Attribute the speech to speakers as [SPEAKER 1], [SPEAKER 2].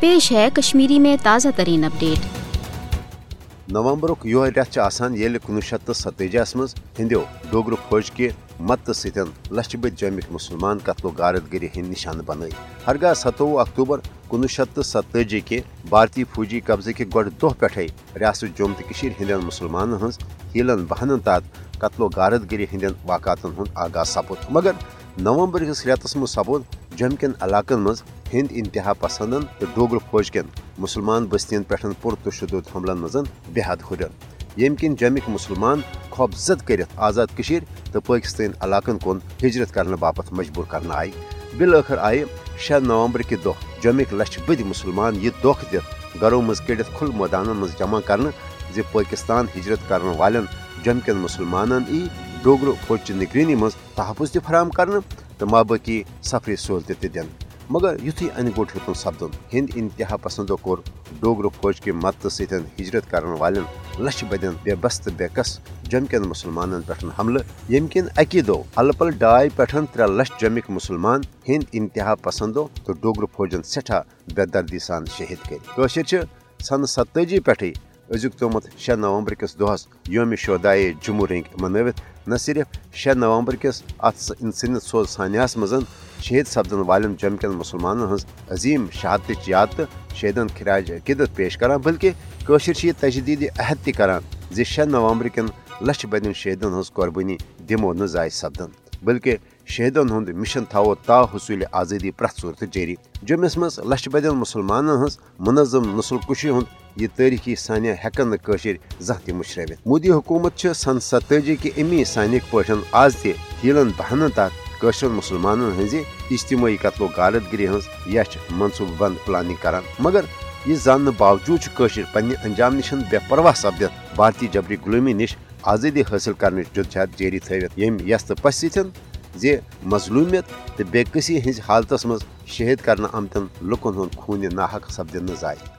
[SPEAKER 1] پیش ہے کشمیری میں تازہ ترین اپڈیٹ۔
[SPEAKER 2] نومبرک یہ رت یل کنوہ شیت تو ستجیس مز ہندو ڈوگر فوج کہ مدت ستن لچھ بد جمک مسلمان قتل و غارت گری ہند نشانہ بنائی۔ ہرگاہ ستوہ اکتوبر کنوہ شیت تو ستجی کہ بھارتی فوجی قبضہ کہ گۄڈٕ دۄہ پٮ۪ٹھے ریاست جوم تو ہندین مسلمانن ہنز ہیلن بہانن تحت قتل و غارت گری ہندین واقعاتن ہند آغاز سپد مگر نومبر کس ریتس مز سپود جم علاقن مز ہند انتہا پسندن تو ڈوگر فوج کن مسلمان بستین پہ پرتشدد حملن مز بے حد ہرن۔ یم کن جمک مسلمان خوفزد کرت آزاد کشیر تو پاکستان علاقن کن ہجرت کرنے باپت مجبور کرنا آئی۔ بالآخر آئی شہ نومبر کہ دہ جمک لچھ بد مسلمان یہ دھوکہ دت گھروں مز کڑت کھل میدانن مز جمع کرنے زی پاکستان ہجرت کرنے والن جم مسلمانن ای ڈوگر فوج چہ نگرانی مز تحفظ تہ فراہم کرنے تو مابقی سفری سہولت تہ دن۔ مگر یتھے ان گوٹ ہوں سپدن ہند انتہا پسندوں کور ڈوگر فوج کے مدت ستن ہجرت کرن والن لچھ بدین بے بس تو بے کس جم کن مسلمانن پہ حملہ یم کن اکی دو الپل ڈائی پہ ترے لچھ جمک مسلمان ہند انتہا پسندوں تو ڈوگر فوجن سٹھا بے دردی سان شہید کر سن ستجی پہ ازیک تھوت شے نومبر کس دہس یوم شہدائے جموں رنگ منوت نہ صرف شے نومبر کس ات سند سوز سانیاس مزن شہید سپدن والن جم کن مسلمان ہز عظیم شہادت یاد تو شہیدن خراج عقیدت پیش کران بلکہ قشر یہ تجدید عہد تہ کران زی شے نومبر کن لچھ بدین شہیدن ہز قربانی دمو نہ ضائع سپدن بلکہ شہیدن ہند مشن تھو تا حصول آزادی پریت صورت جاری۔ جمس مز لچھ بدین مسلمان ہز منظم نسل کشی ہند یہ تاریخی سانیہ ہیکن نشر زہ تہ مشروت مودی حکومت سن ستجی کہ امی سانک پہ آز تہ ہیلن بہانن تحت قشر مسلمانن ہز اجتماعی قتل و غارت گری ہز یچ منصوبہ بند پلاننگ کران۔ مگر یہ زان باوجود قشر پنہ انجام نش بے پرواہ سپدت بھارتی جبری غلومی نش آزادی حاصل کرنے جدجہد جاری تھوت یم یس تو پس ستن زی مظلومیت تو بے کسی ہز حالتس مز شہید کرنا آمتن لکن ہند خون ناحق سپدن ضائع